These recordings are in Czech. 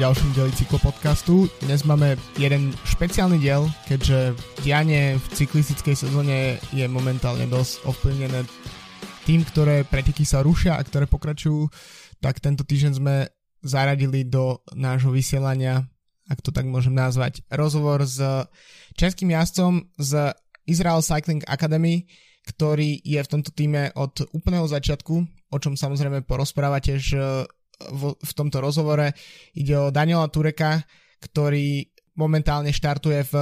ďalšom dieli cyklopodcastu. Dnes máme jeden špeciálny diel, keďže dianie v cyklistickej sezóne je momentálne dosť ovplyvnené tým, ktoré preteky sa rušia a ktoré pokračujú, tak tento týždeň sme zaradili do nášho vysielania, ak to tak môžem nazvať, rozhovor s českým jazdcom z Israel Cycling Academy, ktorý je v tomto týme od úplného začiatku, o čom samozrejme porozpráva tiež v, tomto rozhovore. Ide o Daniela Tureka, ktorý momentálne štartuje v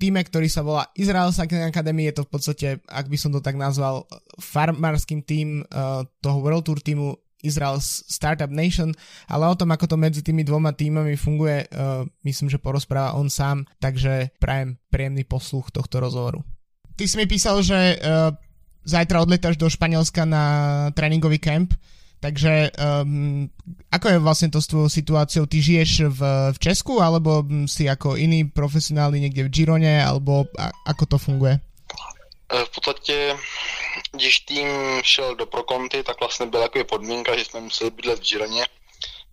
týme, ktorý sa volá Israel Cycling Academy. Je to v podstate, ak by som to tak nazval, farmárským tým uh, toho World Tour týmu Israel Startup Nation, ale o tom, ako to medzi tými dvoma týmami funguje, uh, myslím, že porozpráva on sám, takže prajem príjemný posluch tohto rozhovoru. Ty si mi písal, že uh, zajtra odletáš do Španielska na tréningový kemp. Takže um, ako je vlastne to s tvojou situáciou? Ty žiješ v, v Česku, alebo si ako iný profesionálny niekde v Girone, alebo a, ako to funguje? E, v podstatě, když tým šel do Prokonty, tak vlastně byla taková podmínka, že jsme museli bydlet v Gironě,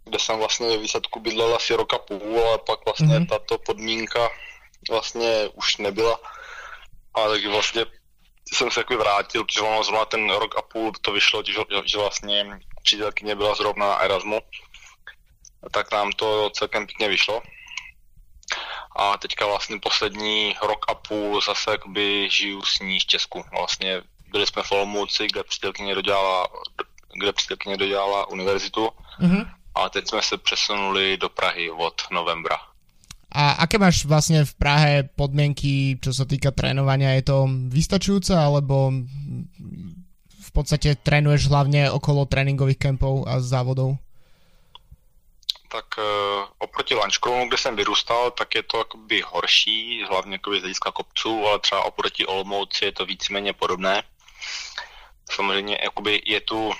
kde jsem vlastně ve výsledku bydlel asi roka půl, ale pak vlastně mm-hmm. tato podmínka vlastně už nebyla. A takže vlastně jsem se jako vrátil, protože ono zrovna ten rok a půl to vyšlo, že, že vlastně přítelkyně byla zrovna na Erasmu, tak nám to celkem pěkně vyšlo. A teďka vlastně poslední rok a půl zase jakoby žiju s ní v Česku. Vlastně byli jsme v Olomouci, kde přítelkyně dodělala, kde přítelkyně dodělala univerzitu mm-hmm. a teď jsme se přesunuli do Prahy od novembra. A aké máš vlastne v Prahe podmienky, čo sa týka trénovania? Je to vystačujúce, alebo v podstate trénuješ hlavne okolo tréninkových kempov a závodov? Tak uh, oproti Lančkronu, kde jsem vyrůstal, tak je to jakoby horší, hlavně jakoby z hlediska kopců, ale třeba oproti Olomouci je to víceméně podobné. Samozřejmě jakoby je tu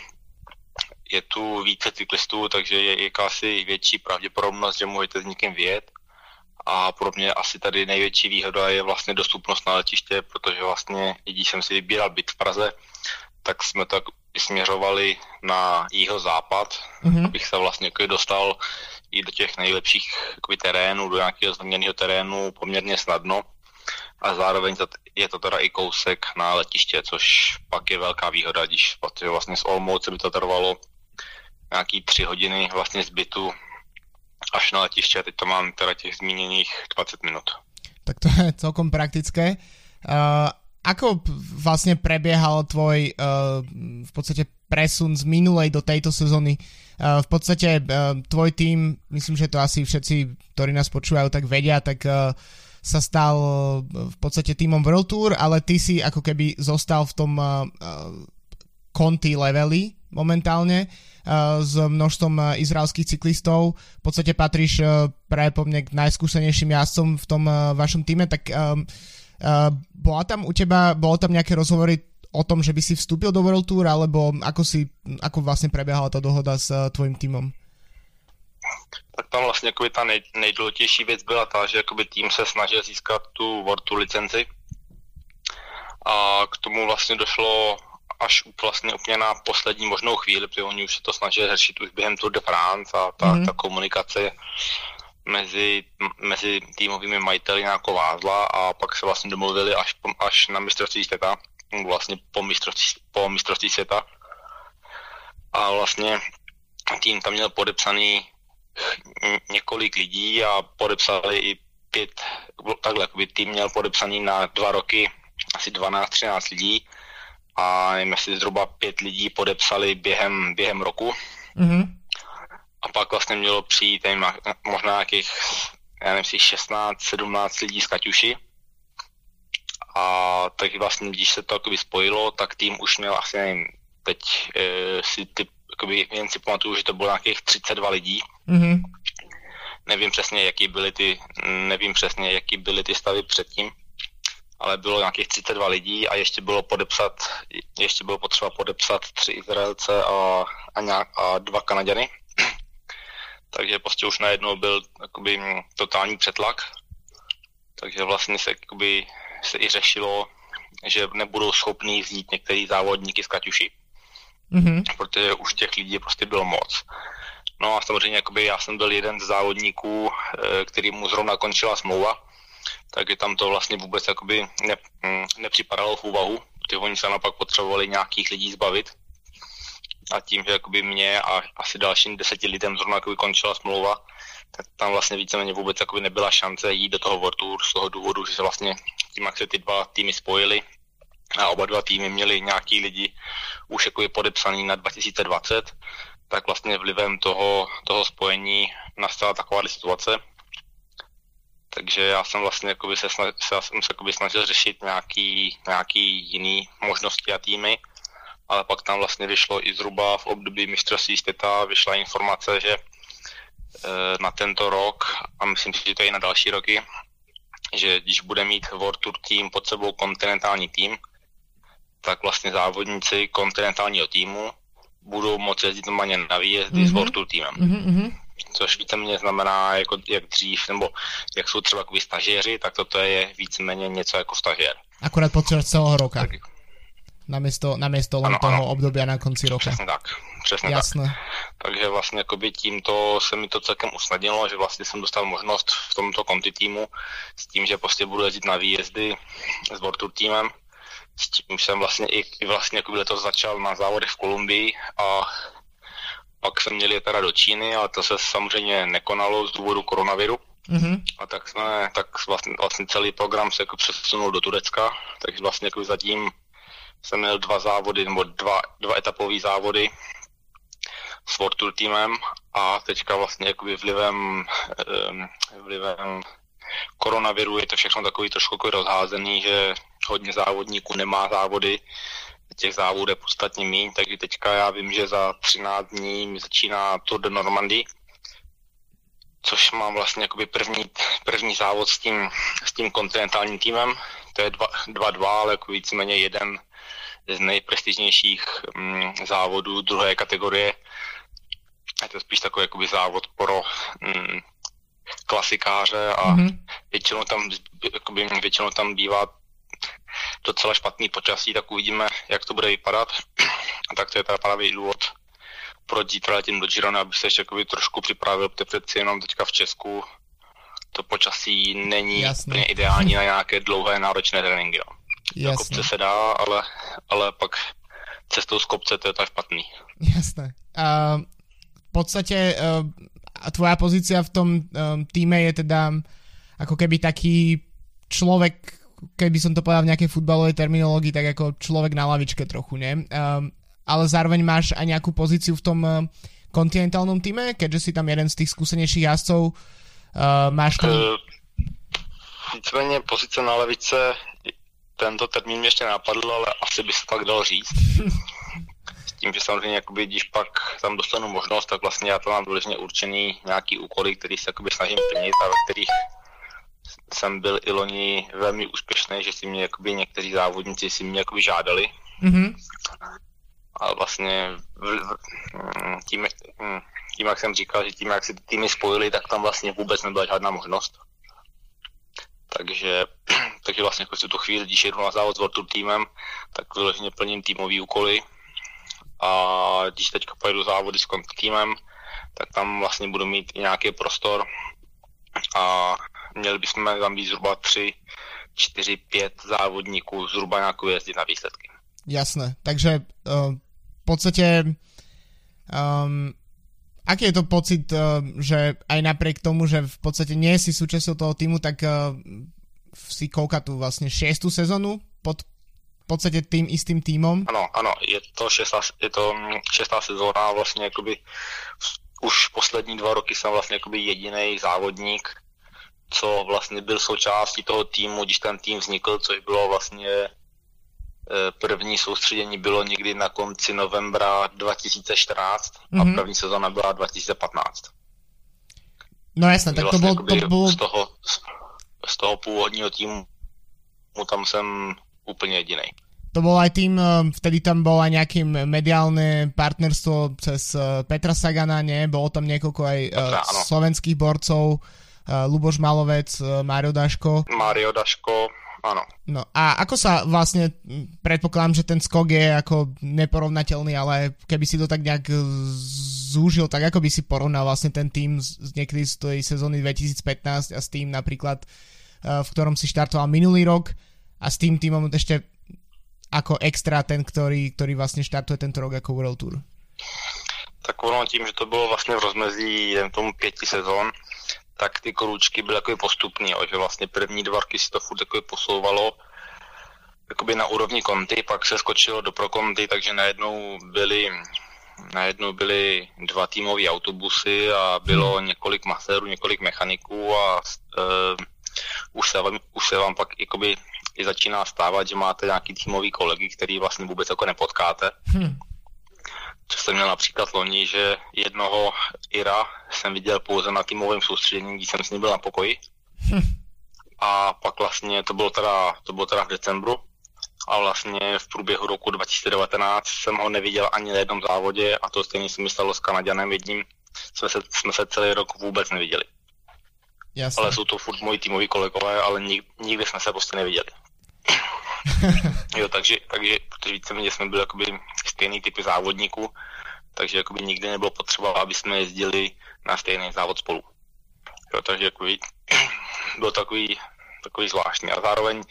je tu více cyklistů, takže je jakási větší pravděpodobnost, že můžete s někým vyjet a pro mě asi tady největší výhoda je vlastně dostupnost na letiště, protože vlastně, když jsem si vybíral byt v Praze, tak jsme tak směřovali na jeho západ, mm-hmm. abych se vlastně jako dostal i do těch nejlepších terénů, do nějakého změněného terénu poměrně snadno. A zároveň je to teda i kousek na letiště, což pak je velká výhoda, když vlastně z Olmouce by to trvalo nějaký tři hodiny vlastně z bytu až na letiště, teď to mám teda těch zmíněných 20 minut. Tak to je celkom praktické. Uh, ako vlastne prebiehal tvoj uh, v podstate presun z minulej do tejto sezóny? Uh, v podstate uh, tvoj tým, myslím, že to asi všetci, ktorí nás počúvajú, tak vedia, tak uh, sa stal v podstate týmom World Tour, ale ty si ako keby zostal v tom uh, Conti leveli momentálne uh, s množstvom izraelských cyklistov. V podstate patríš uh, práve po mne k najskúsenejším jazdcom v tom uh, vašom týme, tak um, uh, bola tam u teba, bolo tam nejaké rozhovory o tom, že by si vstúpil do World Tour, alebo ako, si, ako vlastne prebiehala ta dohoda s uh, tvojím týmom? Tak tam vlastně jakoby ta nej, nejdůležitější věc byla ta, že jakoby tým se snažil získat tu World Tour licenci a k tomu vlastně došlo až vlastně úplně na poslední možnou chvíli, protože oni už se to snažili řešit už během Tour de France a ta, mm-hmm. ta komunikace mezi, mezi týmovými majiteli nějakou vázla a pak se vlastně domluvili až, až na mistrovství světa, vlastně po mistrovství, po mistrovství světa. A vlastně tým tam měl podepsaný několik lidí a podepsali i pět, takhle, jakoby tým měl podepsaný na dva roky asi 12-13 lidí a nevím, jestli zhruba pět lidí podepsali během, během roku. Mm-hmm. A pak vlastně mělo přijít nevím, možná nějakých, já nevím, 16-17 lidí z Kaťuši. A tak vlastně, když se to jakoby spojilo, tak tým už měl asi, nevím, teď e, si ty, jakoby, jen si pamatuju, že to bylo nějakých 32 lidí. Mm-hmm. Nevím přesně, jaký byly ty, nevím přesně, jaký byly ty stavy předtím ale bylo nějakých 32 lidí a ještě bylo podepsat, ještě bylo potřeba podepsat tři Izraelce a, a, nějak, a dva Kanaděny. Takže prostě už najednou byl jakoby, totální přetlak. Takže vlastně se, jakoby, se i řešilo, že nebudou schopní vzít některý závodníky z Kaťuši. Mm-hmm. Protože už těch lidí prostě bylo moc. No a samozřejmě jakoby já jsem byl jeden z závodníků, eh, který mu zrovna končila smlouva, takže tam to vlastně vůbec jakoby ne, hm, nepřipadalo v úvahu. Ty oni se naopak potřebovali nějakých lidí zbavit. A tím, že jakoby mě a asi dalším deseti lidem zrovna jakoby končila smlouva, tak tam vlastně víceméně vůbec jakoby nebyla šance jít do toho World Tour z toho důvodu, že se vlastně tím, jak se ty dva týmy spojily a oba dva týmy měli nějaký lidi už jakoby podepsaný na 2020, tak vlastně vlivem toho, toho spojení nastala taková situace. Takže já jsem vlastně jakoby se, snažil, se, jsem se jakoby snažil řešit nějaký, nějaký jiný možnosti a týmy, ale pak tam vlastně vyšlo i zhruba v období mistrovství světa, vyšla informace, že Eh, na tento rok a myslím si, že to je i na další roky, že když bude mít World Tour tým pod sebou kontinentální tým, tak vlastně závodníci kontinentálního týmu budou moci jezdit normálně na výjezdy mm-hmm. s mhm. World Tour týmem. Mm-hmm. Což víceméně znamená, jako, jak dřív, nebo jak jsou třeba stažéři, tak toto je víceméně něco jako stažér. Akorát počas celého roka. Tak, namiesto, namiesto len ano, toho ano. obdobia na konci roka. Přesně tak, přesně Jasné. tak. Takže vlastně jakoby tímto se mi to celkem usnadnilo, že vlastně jsem dostal možnost v tomto konti týmu s tím, že prostě budu jezdit na výjezdy s World Tour týmem. S tím jsem vlastně i, i vlastně jakoby letos začal na závodech v Kolumbii a pak jsem měl je teda do Číny, ale to se samozřejmě nekonalo z důvodu koronaviru. Mm-hmm. A tak jsme, tak vlastně, vlastně celý program se jako přesunul do Turecka, takže vlastně jako zatím jsem měl dva závody, nebo dva, dva etapové závody s World Tour týmem a teďka vlastně jakoby vlivem, vlivem koronaviru je to všechno takový trošku jako rozházený, že hodně závodníků nemá závody, těch závodů je podstatně méně, takže teďka já vím, že za 13 dní mi začíná Tour de Normandie, což mám vlastně jakoby první, první závod s tím, s tím kontinentálním týmem. To je 2-2, ale jako víceméně jeden z nejprestižnějších mm, závodů druhé kategorie. Je to spíš takový jakoby závod pro mm, klasikáře a mm-hmm. většinou, tam, jakoby, většinou tam bývá docela špatný počasí, tak uvidíme, jak to bude vypadat. A tak to je teda právě důvod, proč zítra letím do Girona, aby se ještě jakoby trošku připravil, protože přeci jenom teďka v Česku to počasí není Jasne. úplně ideální na nějaké dlouhé náročné tréninky. No. Jasné. Na kopce se dá, ale, ale pak cestou z kopce to je tak špatný. Jasné. Uh, v podstate uh, tvoja pozícia v tom um, týme je teda ako keby taký človek, keby som to povedal v nejakej futbalovej terminológii, tak ako človek na lavičke trochu, ne? Um, ale zároveň máš aj nejakú pozíciu v tom kontinentálnom týme, keďže si tam jeden z tých skúsenejších jazdcov. Máš tam... Víceméně pozice na levice tento termín mě ještě napadl, ale asi by se tak dal říct. S tím, že samozřejmě, jakoby, když pak tam dostanu možnost, tak vlastně já to mám důležitě určený nějaký úkoly, který se jakoby, snažím plnit a ve kterých jsem byl i loni velmi úspěšný, že si mě jakoby, někteří závodníci si mě jakoby, žádali. Mm-hmm. A vlastně v, tím, tím, jak jsem říkal, že tím, jak se ty týmy spojily, tak tam vlastně vůbec nebyla žádná možnost. Takže, takže vlastně jako tu chvíli, když jedu na závod s World Tour týmem, tak vyloženě plním týmový úkoly. A když teďka pojedu závody s týmem, tak tam vlastně budu mít i nějaký prostor a měli bychom tam být zhruba 3, 4, 5 závodníků zhruba nějakou jezdit na výsledky. Jasné, takže uh, v podstate um, aký je to pocit, eh, že aj napriek tomu, že v podstate nie si súčasťou toho týmu, tak uh, si kouka tu vlastne šiestu sezonu pod v podstate tým istým týmom? Ano, ano, je to šestá, je to mm, šestá sezóna a vlastně jakoby už poslední dva roky jsem vlastně jakoby jediný závodník, co vlastně byl součástí toho týmu, když ten tým vznikl, což bylo vlastně Eh, první soustředění bylo někdy na konci novembra 2014 mm-hmm. a mhm. první sezóna byla 2015. No jasně, tak to bylo, to bylo... Z toho, z toho původního týmu tam jsem úplně jediný. To bol aj tým, eh, vtedy tam bolo aj nejaké mediálne partnerstvo cez eh, Petra Sagana, nie? Bolo tam niekoľko aj Petra, slovenských borcov, Luboš Malovec, Mário Daško. Mário Daško, Áno. No a ako sa vlastne, predpokladám, že ten skok je ako neporovnateľný, ale keby si to tak nejak zúžil, tak ako by si porovnal vlastne ten tým z, niekedy z tej sezóny 2015 a s tým napríklad, uh, v ktorom si štartoval minulý rok a s tým týmom ešte ako extra ten, ktorý, ktorý vlastne štartuje tento rok ako World Tour? Tak ono tím, že to bylo vlastně v rozmezí jen tomu pěti sezon, tak ty kručky byly jako postupný, jo, že vlastně první dva roky si to furt jako posouvalo jakoby na úrovni konty, pak se skočilo do pro konty, takže najednou byly najednou byly dva týmové autobusy a bylo hmm. několik masérů, několik mechaniků a uh, už, se vám, už se vám pak jakoby i začíná stávat, že máte nějaký týmový kolegy, který vlastně vůbec jako nepotkáte. Hmm. Co jsem měl například loni, že jednoho Ira jsem viděl pouze na týmovém soustředění, když jsem s ním byl na pokoji. Hmm. A pak vlastně to bylo teda, to bylo teda v decembru a vlastně v průběhu roku 2019 jsem ho neviděl ani na jednom závodě a to stejně se mi stalo s Kanaděnem jedním. Jsme se, jsme se celý rok vůbec neviděli. Jasně. Ale jsou to furt moji týmoví kolegové, ale nik, nikdy jsme se prostě neviděli. Jo, takže, takže protože víceméně jsme byli jakoby stejný typy závodníků, takže jakoby nikdy nebylo potřeba, aby jsme jezdili na stejný závod spolu. Jo, takže jakoby, bylo takový, takový zvláštní. A zároveň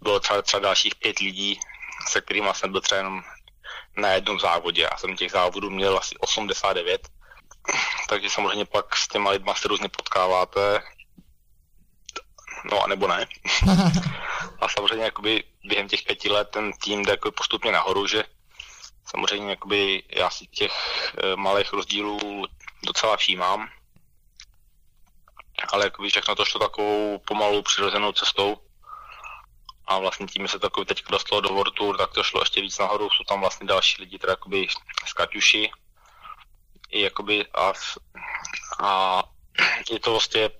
bylo třeba, třeba dalších pět lidí, se kterými jsem byl třeba jenom na jednom závodě. Já jsem těch závodů měl asi 89, takže samozřejmě pak s těma lidma se různě potkáváte, no a nebo ne. a samozřejmě jakoby během těch pěti let ten tým jde jako postupně nahoru, že samozřejmě jakoby já si těch e, malých rozdílů docela všímám, ale jakoby všechno to šlo takovou pomalou přirozenou cestou. A vlastně tím se takový teď dostalo do World Tour, tak to šlo ještě víc nahoru, jsou tam vlastně další lidi, teda jakoby z Kaťuši, i jakoby a, a je to vlastně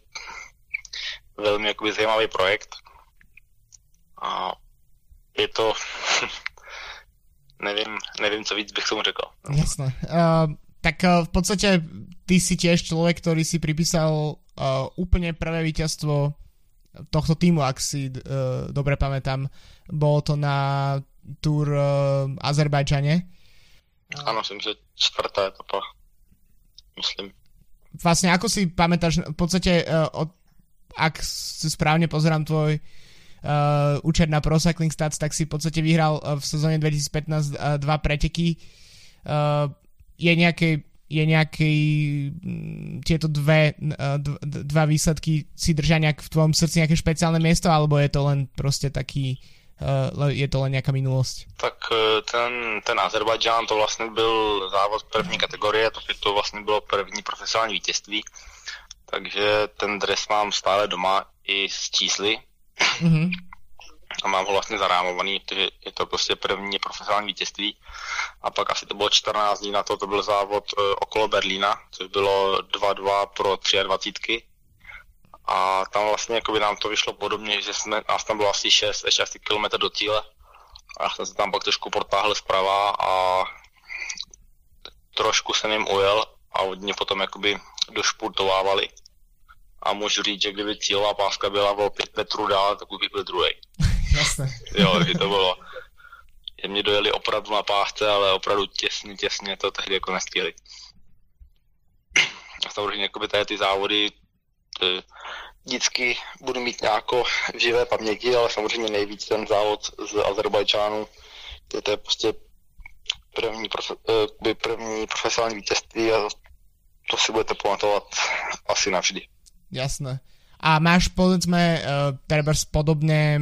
velmi jakoby zajímavý projekt a je to nevím, nevím, co víc bych tomu řekl. Jasné. Uh, tak uh, v podstate ty si tiež človek, ktorý si pripísal uh, úplne prvé víťazstvo tohto týmu, ak si uh, dobre pamätám. Bolo to na Tour uh, Azerbajdžane. Áno, som že čtvrtá etapa. Myslím. Vlastne ako si pamätáš, v podstate uh, od, ak si správne pozerám tvoj uh, účet na Pro Cycling Stats, tak si v podstate vyhral uh, v sezóne 2015 uh, dva preteky. Uh, je nejaké je nejaký mm, tieto dve, dva výsledky si držia nejak v tvojom srdci nejaké špeciálne miesto, alebo je to len proste taký je to len nejaká minulosť? Tak ten, ten Azerbajdžán to vlastně byl závod první kategorie, to, to vlastně bylo první profesionální vítězství, takže ten dres mám stále doma i s čísly. Mm-hmm. A mám ho vlastně zarámovaný, protože je to prostě první profesionální vítězství. A pak asi to bylo 14 dní na to, to byl závod e, okolo Berlína, což bylo 2-2 pro 23. A tam vlastně jakoby nám to vyšlo podobně, že jsme, nás tam bylo asi 6, ještě asi kilometr do cíle. A já jsem se tam pak trošku protáhl zprava a trošku jsem jim ujel a hodně potom jakoby došpurtovávali a můžu říct, že kdyby cílová páska byla o 5 metrů dál, tak už bych byl druhý. Jasně. jo, že to bylo, že mě dojeli opravdu na pásce, ale opravdu těsně, těsně to tehdy jako nestihli. A samozřejmě jakoby tady ty závody ty, vždycky budu mít nějakou v živé paměti, ale samozřejmě nejvíc ten závod z Azerbajčánu, to je prostě první, profe, eh, první profesionální vítězství a to si budete pamatovat asi navždy. Jasné. A máš povedzme uh, treba podobné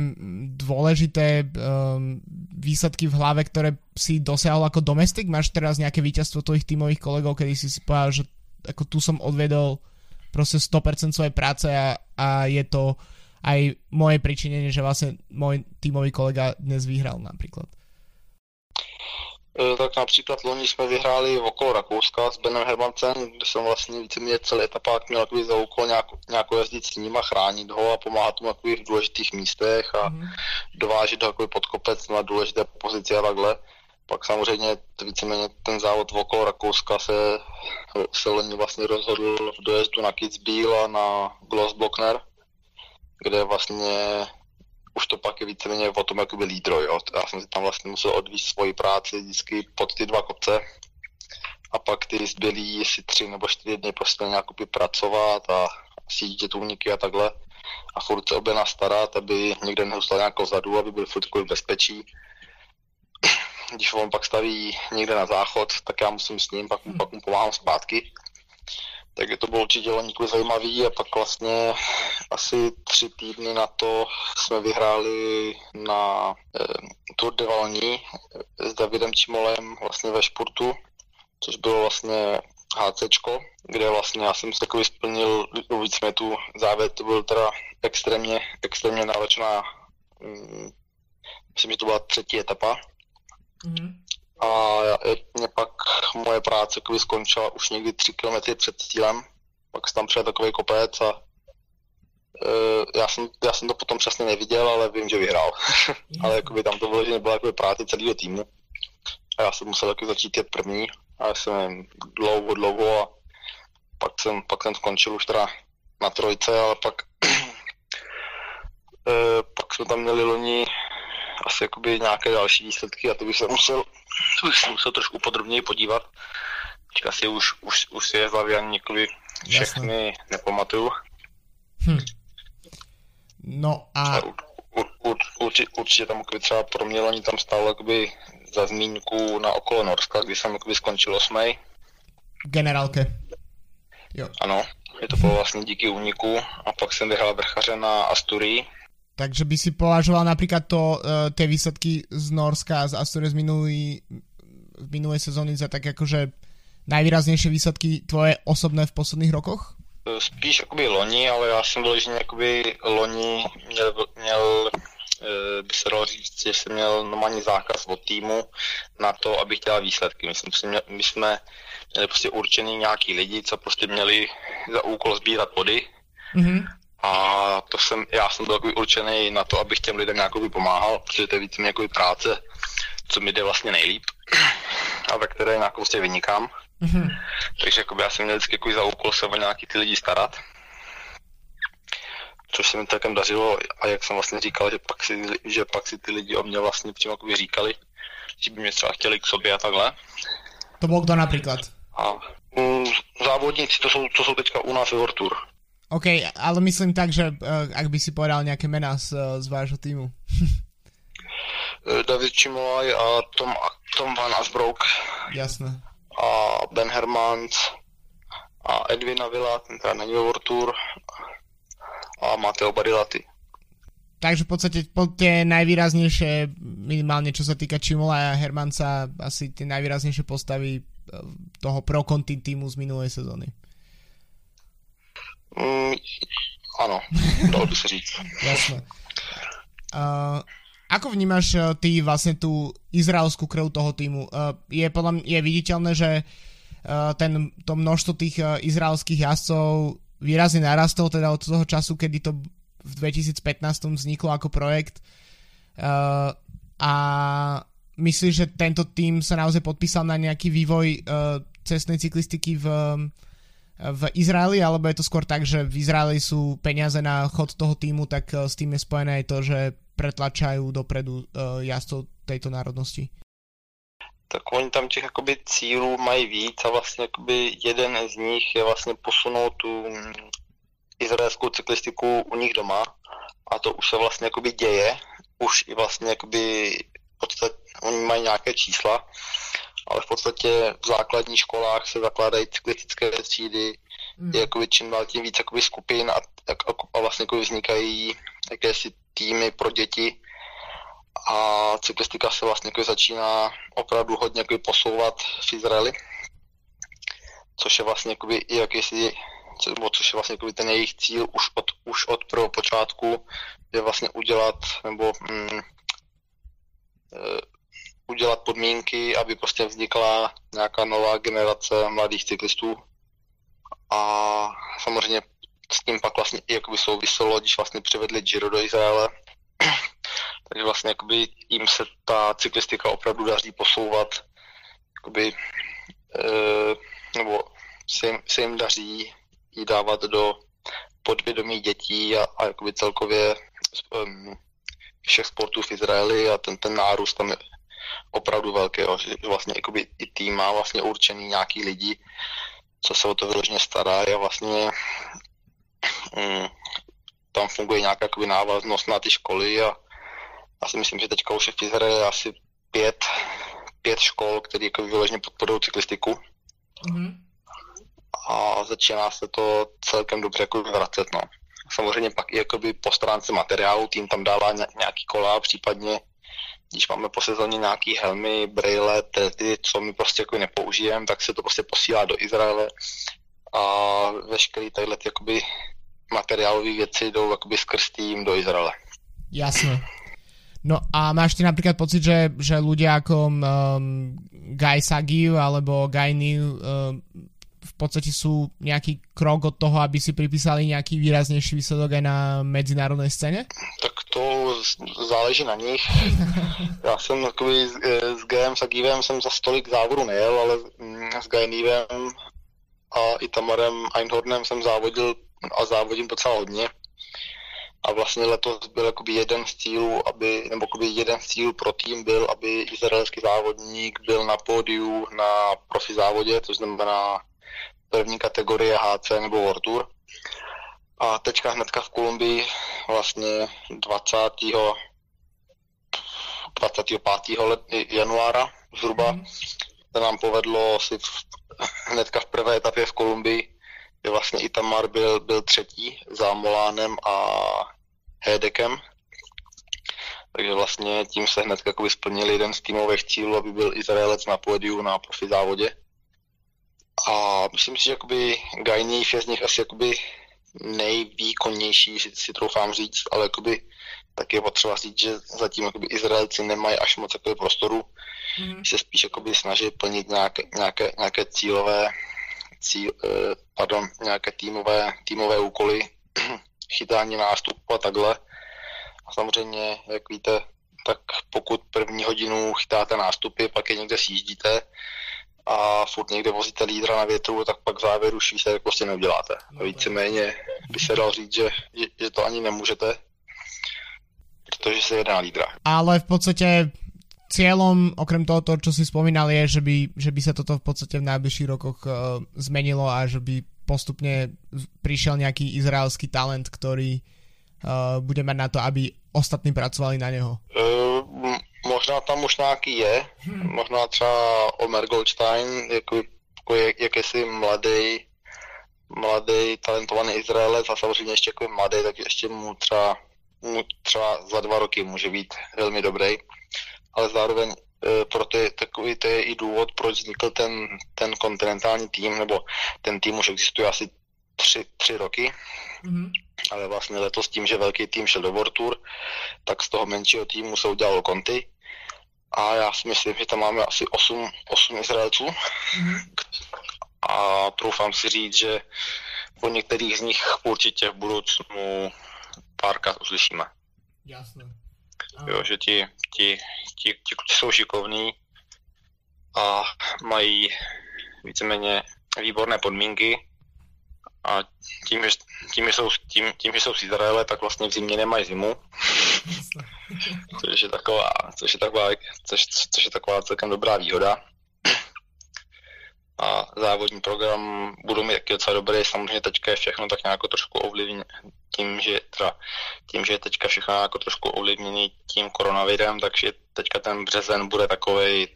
dôležité um, výsledky v hlave, ktoré si dosiahol ako domestik? Máš teraz nejaké víťazstvo tvojich tímových kolegov, kedy si si povedal, že ako tu som odvedol proste 100% svojej práce a, a je to aj moje pričinenie, že vlastne môj tímový kolega dnes vyhral napríklad. E, tak například loni jsme vyhráli okolo Rakouska s Benem Hermancem, kde jsem vlastně víceméně celý etapák měl takový za úkol nějakou, nějakou jezdit s ním a chránit ho a pomáhat mu v důležitých místech a mm. dovážet ho pod kopec na důležité pozici a takhle. Pak samozřejmě víceméně ten závod okolo Rakouska se, se loni vlastně rozhodl v dojezdu na Kitzbühel a na Glossblockner, kde vlastně už to pak je víceméně o tom jakoby lídro, jo. Já jsem si tam vlastně musel odvíct svoji práci vždycky pod ty dva kopce a pak ty zbylí si tři nebo čtyři dny prostě nějak pracovat a sítit úniky a takhle a furt se obě nastarat, aby někde neustal nějakou vzadu, aby byl furt v bezpečí. Když on pak staví někde na záchod, tak já musím s ním, pak mu, pak mu pomáhám zpátky. Takže to bylo určitě loníku zajímavý a pak vlastně asi tři týdny na to jsme vyhráli na eh, Tour de Valny s Davidem Čimolem vlastně ve športu, což bylo vlastně HCčko, kde vlastně já jsem se takový splnil víc tu závěr, to byl teda extrémně, extrémně náročná, um, myslím, že to byla třetí etapa. Mm-hmm. A mě pak moje práce skončila už někdy tři kilometry před cílem, pak jsem tam přijel takový kopec a uh, já, jsem, já jsem to potom přesně neviděl, ale vím, že vyhrál. ale jakoby tam to bylo, že nebyla jakoby práce celého týmu. A já jsem musel taky začít jet první a já jsem dlouho, dlouho a pak jsem, pak jsem skončil už teda na trojce, ale pak e, pak jsme tam měli loni asi jakoby nějaké další výsledky a to bych se musel, se musel trošku podrobněji podívat. Teďka si už, už, už si je z hlavy ani jakoby všechny Jasne. nepamatuju. Hm. No a... Ur, ur, ur, určitě, určitě tam třeba pro mě loni tam stálo jakoby za zmínku na okolo Norska, kdy jsem jakoby skončil osmej. Generálke. Jo. Ano, je to bylo vlastně díky úniku a pak jsem vyhrál vrchaře na Asturii. Takže by si považoval například to, uh, ty výsledky z Norska a z Asturie z minulý, v minulé sezóny za tak jakože najvýraznější výsledky tvoje osobné v posledních rokoch? E, spíš jakoby loni, ale já jsem vyloženě jakoby loni měl, měl Eh, by se dalo říct, že jsem měl normální zákaz od týmu na to, abych dělal výsledky. My jsme, my jsme měli prostě určený nějaký lidi, co prostě měli za úkol sbírat body. Mm-hmm. A to jsem, já jsem byl takový určený na to, abych těm lidem nějak pomáhal, protože to je víc jako práce, co mi jde vlastně nejlíp a ve které nějak prostě vynikám. Mm-hmm. Takže jakoby já jsem měl vždycky za úkol se o nějaký ty lidi starat což se mi takem dařilo a jak jsem vlastně říkal, že pak si, že pak si ty lidi o mě vlastně přímo jako říkali, že by mě třeba chtěli k sobě a takhle. To bylo kdo například? A um, závodníci, to jsou, to jsou teďka u nás World Tour. OK, ale myslím tak, že uh, ak by si povedal nějaké jména z, uh, z vášho týmu. Eh, David Čimolaj a Tom, Tom Van Asbrook. Jasné. A Ben Hermans a Edwin Avila, ten teda není World Tour a Mateo Barilaty. Takže v podstate po tie najvýraznejšie, minimálne čo sa týka Čimola a Hermanca, asi tie najvýraznejšie postavy eh, toho pro Conti týmu z minulej sezóny. Mm, áno, dalo by sa říct. Jasné. Uh, ako vnímaš uh, ty vlastne tú izraelskú krv toho týmu? Uh, je, podľa mňa, je viditeľné, že uh, ten, to množstvo tých izraelských jazdcov výrazne narastol teda od toho času, kedy to v 2015 vzniklo ako projekt a myslíš, že tento tým sa naozaj podpísal na nejaký vývoj uh, cestnej cyklistiky v, v Izraeli, alebo je to skôr tak, že v Izraeli sú peniaze na chod toho týmu, tak uh, s tým je spojené aj to, že pretlačajú dopredu uh, jazdcov tejto národnosti? tak oni tam těch jakoby cílů mají víc a vlastně jakoby jeden z nich je vlastně posunout tu izraelskou cyklistiku u nich doma. A to už se vlastně jakoby děje, už i vlastně jakoby podstat, oni mají nějaké čísla, ale v podstatě v základních školách se zakládají cyklistické třídy, mm. je jakoby čím dál tím víc jakoby skupin a, a, a vlastně jakoby vznikají jakési týmy pro děti, a cyklistika se vlastně jako začíná opravdu hodně jako posouvat v Izraeli, což je vlastně jakoby, i jakýsi, což je vlastně jakoby ten jejich cíl už od, už od prvého počátku, je vlastně udělat, nebo mm, e, udělat podmínky, aby prostě vznikla nějaká nová generace mladých cyklistů. A samozřejmě s tím pak vlastně i jakoby souviselo, když vlastně přivedli Giro do Izraele, takže vlastně jakoby jim se ta cyklistika opravdu daří posouvat, jakoby, e, nebo se jim, se jim daří jí dávat do podvědomí dětí a, a jakoby celkově um, všech sportů v Izraeli a ten, ten nárůst tam je opravdu velký, jo, že vlastně jakoby, i tým má vlastně určený nějaký lidi, co se o to vyloženě stará a vlastně mm, tam funguje nějaká jakoby, návaznost na ty školy a já si myslím, že teďka už je v Izraeli asi pět, pět škol, které jako vyloženě podporují cyklistiku. Mm-hmm. A začíná se to celkem dobře jako vracet. No. Samozřejmě pak i jakoby po stránce materiálu tým tam dává nějaký kola, případně když máme po sezóně nějaký helmy, brýle, ty, co my prostě jako nepoužijeme, tak se to prostě posílá do Izraele a veškeré tadyhle jakoby materiálové věci jdou jakoby skrz tým do Izraele. Jasné. No a máš ty napríklad pocit, že, že ľudia ako um, Guy Sagiv alebo Guy Neal um, podstate sú nejaký krok od toho, aby si pripísali nejaký výraznejší výsledok aj na medzinárodnej scéne? Tak to záleží na nich. Já jsem takový s, s Gajem Sagivem jsem za stolik závodu nejel, ale mm, s Nealem a i Tamarem Einhornem jsem závodil a závodím docela hodně a vlastně letos byl jakoby jeden z cílů, aby, nebo jakoby jeden z cílů pro tým byl, aby izraelský závodník byl na pódiu na profi závodě, to znamená první kategorie HC nebo World Tour. A teďka hnedka v Kolumbii vlastně 20. 25. Let, januára zhruba mm. se nám povedlo si v, hnedka v prvé etapě v Kolumbii kde vlastně Itamar byl, byl třetí za Molánem a Hedekem. Takže vlastně tím se hned jakoby splnil jeden z týmových cílů, aby byl Izraelec na pódiu na profi závodě. A myslím si, že jakoby Gajnív je z nich asi jakoby nejvýkonnější, si, si troufám říct, ale jakoby tak je potřeba říct, že zatím jakoby Izraelci nemají až moc jakoby prostoru, mm. se spíš jakoby snaží plnit nějaké, nějaké, nějaké cílové cíl, eh, pardon, nějaké týmové, týmové úkoly, chytání nástupu a takhle. A samozřejmě, jak víte, tak pokud první hodinu chytáte nástupy, pak je někde sjíždíte a furt někde vozíte lídra na větru, tak pak v závěru už výsledek prostě neuděláte. No, Víceméně by se dal říct, že, že to ani nemůžete, protože se jedná lídra. Ale v podstatě cieľom, okrem toho, to, čo si spomínal, je, že by, že by sa toto v podstate v najbližších rokoch uh, zmenilo a že by postupne prišiel nejaký izraelský talent, ktorý uh, bude mať na to, aby ostatní pracovali na neho. Uh, možná tam už nějaký je, hmm. možná třeba Omer Goldstein, jako, jako je, jakýsi mladý, mladý talentovaný Izraelec a samozřejmě ještě jako mladý, tak ještě mu třeba, mu třeba za dva roky může být velmi dobrý ale zároveň e, proto je takový to je i důvod, proč vznikl ten, ten kontinentální tým, nebo ten tým už existuje asi tři, tři roky, mm-hmm. ale vlastně letos tím, že velký tým šel do World Tour, tak z toho menšího týmu se udělalo konty a já si myslím, že tam máme asi 8, 8 Izraelců mm-hmm. a troufám si říct, že po některých z nich určitě v budoucnu párkrát uslyšíme. Jasné. Jo, že ti, ti, ti, ti kluci jsou šikovní a mají víceméně výborné podmínky a tím, že, tím, že jsou, tím, tím, že jsou z Izraele, tak vlastně v zimě nemají zimu. což je taková, což je taková, což, což je taková celkem dobrá výhoda a závodní program budou mít taky docela dobrý. Samozřejmě teďka je všechno tak nějak trošku ovlivněné tím, že, teda, tím, že je teďka všechno jako trošku ovlivněný tím koronavirem, takže teďka ten březen bude takový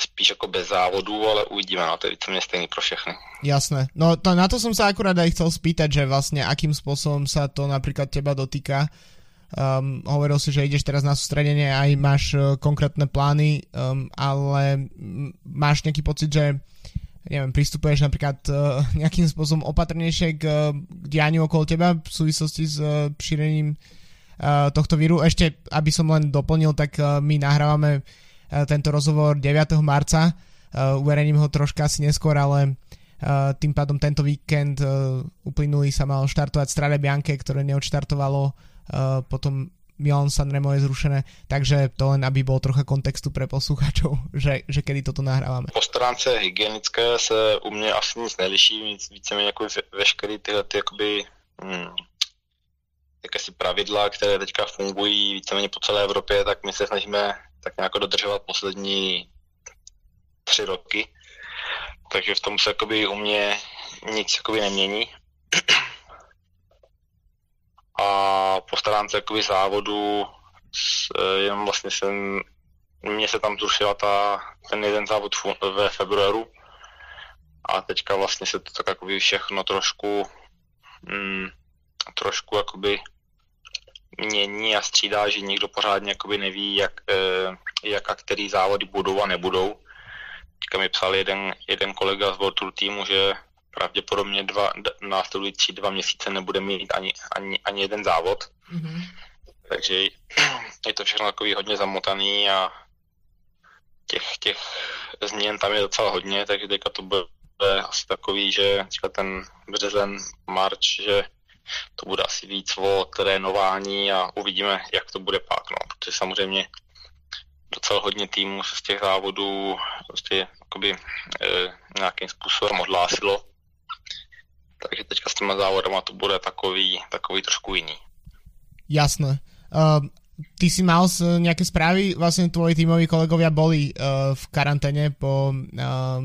spíš jako bez závodů, ale uvidíme, no to je víceméně stejný pro všechny. Jasné. No to, na to som sa akurát aj chcel spýtať, že vlastne akým spôsobom sa to napríklad teba dotýka, Um, hovoril si, že ideš teraz na sústredenie, aj máš uh, konkrétne plány, um, ale máš nejaký pocit, že neviem, pristupuješ napríklad uh, nejakým spôsobom opatrnejšie k, k dianiu okolo teba v súvislosti s uh, šírením uh, tohto víru. Ešte, aby som len doplnil, tak uh, my nahrávame uh, tento rozhovor 9. marca, uh, uverejním ho troška asi neskôr, ale uh, tým pádom tento víkend uh, uplynulý sa mal štartovať Strade Bianche, ktoré neodštartovalo potom Milan Sanremo je zrušené, takže to len aby bol trocha kontextu pre posluchačov, že, že kedy toto nahrávame. Po stránce hygienické se u mě asi nic neliší, víc, víceméně jako veškerý tyhle ty jakoby, hmm, jakési pravidla, které teďka fungují víceméně po celé Evropě, tak my se snažíme tak nějak dodržovat poslední tři roky. Takže v tom se jakoby u mě nic jakoby nemění. A postarám se jakoby závodu, jenom vlastně jsem, mně se tam zrušila ta, ten jeden závod ve februáru a teďka vlastně se to tak jakoby všechno trošku mm, trošku jakoby mění a střídá, že nikdo pořádně jakoby neví, jak, eh, jak a který závody budou a nebudou. Teďka mi psal jeden, jeden kolega z World Tour týmu, že pravděpodobně dva, následující dva měsíce nebude mít ani, ani, ani jeden závod. Mm-hmm. Takže je to všechno takový hodně zamotaný a těch, těch změn tam je docela hodně, takže teďka to bude asi takový, že ten březen, marč, že to bude asi víc o trénování a uvidíme, jak to bude pak, no, protože samozřejmě docela hodně týmů se z těch závodů prostě jakoby, e, nějakým způsobem odhlásilo. Takže teďka s těma závodama to bude takový, takový trošku jiný. Jasné. Uh, ty si mal z nejaké správy, vlastne tvoji tímoví kolegovia boli uh, v karanténe po uh,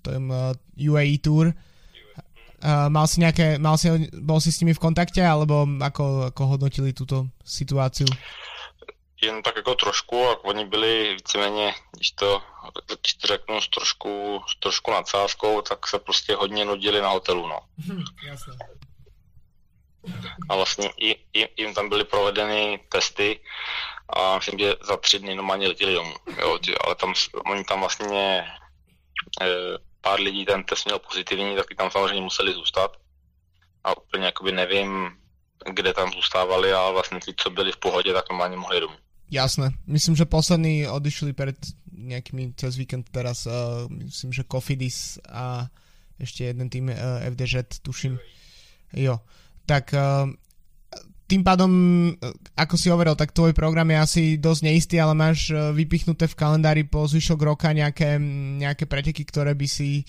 tom uh, UAE Tour. Uh, mal si nejaké, mal si, bol si s nimi v kontakte, alebo ako, ako hodnotili túto situáciu? Jen tak jako trošku, a oni byli víceméně, když to, když to řeknu s trošku, s trošku nadsázkou, tak se prostě hodně nudili na hotelu, no. Hm, jasně. A vlastně i, i, jim tam byly provedeny testy a myslím, že za tři dny normálně letěli domů. Jo, ale tam, oni tam vlastně e, pár lidí ten test měl pozitivní, taky tam samozřejmě museli zůstat. A úplně jakoby nevím, kde tam zůstávali, ale vlastně ty, co byli v pohodě, tak normálně mohli domů. Jasné. Myslím, že poslední odišli před nějakými cez víkend teraz, uh, myslím, že Kofidis a ještě jeden tým uh, eh, FDŽ, tuším. Jo. Tak uh, tým pádom, ako si hovoril, tak tvoj program je asi dosť neistý, ale máš vypichnuté v kalendári po zvyšok roka nejaké, nejaké preteky, ktoré by si,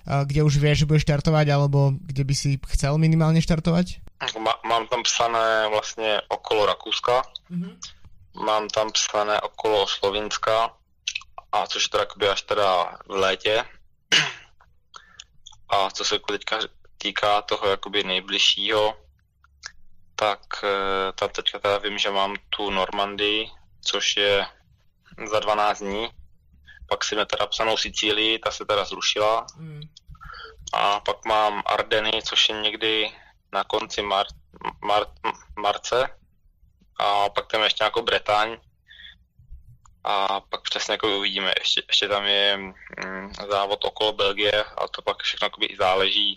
kde už vieš, že budeš štartovať, alebo kde by si chcel minimálne štartovať? Má, mám tam psané vlastně okolo Rakouska, mm-hmm. Mám tam psané okolo Slovinska, a což je teda až teda v létě. A co se teďka týká toho jakoby nejbližšího, tak eh, tam teďka teda vím, že mám tu Normandii, což je za 12 dní. Pak si mi teda psanou Sicílii, ta se teda zrušila. Mm. A pak mám Ardeny, což je někdy na konci mar, mar, marce. A pak tam ještě nějakou Bretaň. A pak přesně jako uvidíme. Ještě, ještě tam je mm, závod okolo Belgie, a to pak všechno i záleží,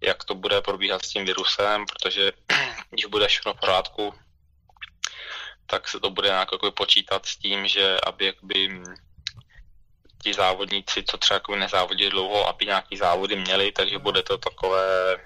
jak to bude probíhat s tím virusem, protože když bude všechno v pořádku, tak se to bude nějak jako počítat s tím, že aby jakoby ti závodníci, co třeba jako nezávodí dlouho, aby nějaký závody měli, takže bude to takové,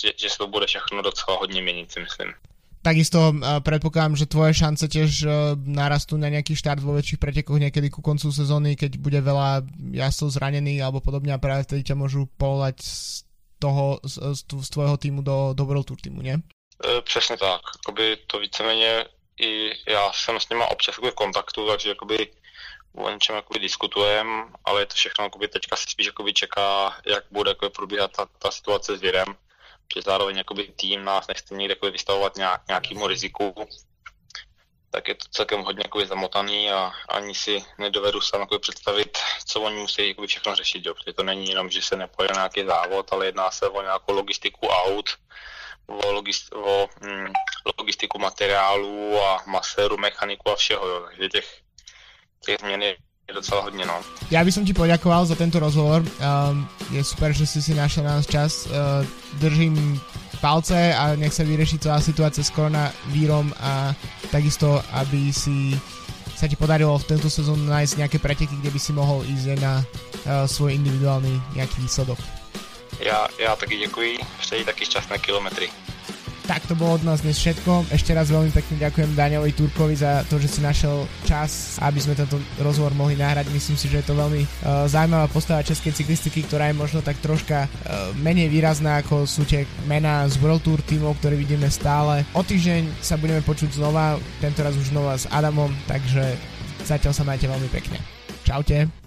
že, že se to bude všechno docela hodně měnit, si myslím. Takisto uh, predpokladám, že tvoje šance tiež uh, narastú na nejaký štart vo väčších pretekoch niekedy ku koncu sezóny, keď bude veľa jazdcov zranených alebo podobne a práve vtedy ťa môžu povolať z toho, z, z, tvojho týmu do, do World Tour týmu, nie? E, přesně tak. Jakoby to víceméně i já jsem s nima občas v kontaktu, takže jakoby o něčem diskutujeme, ale je to všechno jakoby teďka se spíš jakoby čeká, jak bude jakoby probíhat ta, ta situace s virem, že zároveň jakoby tým nás nechce někde jakoby vystavovat nějak, nějakému riziku, tak je to celkem hodně jakoby zamotaný a ani si nedovedu sám jakoby představit, co oni musí jakoby všechno řešit, jo. protože to není jenom, že se nepojede nějaký závod, ale jedná se o nějakou logistiku aut, o, logist, o hm, logistiku materiálů a maséru, mechaniku a všeho, jo. takže těch, těch změn je docela hodně, no. Já bych ti poděkoval za tento rozhovor. Um, je super, že jsi si našel na nás čas. Uh, držím palce a nech sa vyrieši celá situácia s koronavírom a takisto, aby si sa ti podarilo v tento sezónu nájsť nejaké preteky, kde by si mohol ísť na uh, svoj individuálny nejaký výsledok. Já, já taky děkuji, přeji taky šťastné kilometry. Tak to bolo od nás dnes všetko. Ešte raz veľmi pekne ďakujem Daňovi Turkovi za to, že si našiel čas, aby sme tento rozhovor mohli nahrať. Myslím si, že je to veľmi uh, zaujímavá postava českej cyklistiky, ktorá je možno tak troška uh, menej výrazná ako sú tie mená z World Tour tímov, ktoré vidíme stále. O týždeň sa budeme počuť znova, tentoraz už znova s Adamom, takže zatiaľ sa majte veľmi pekne. Čaute.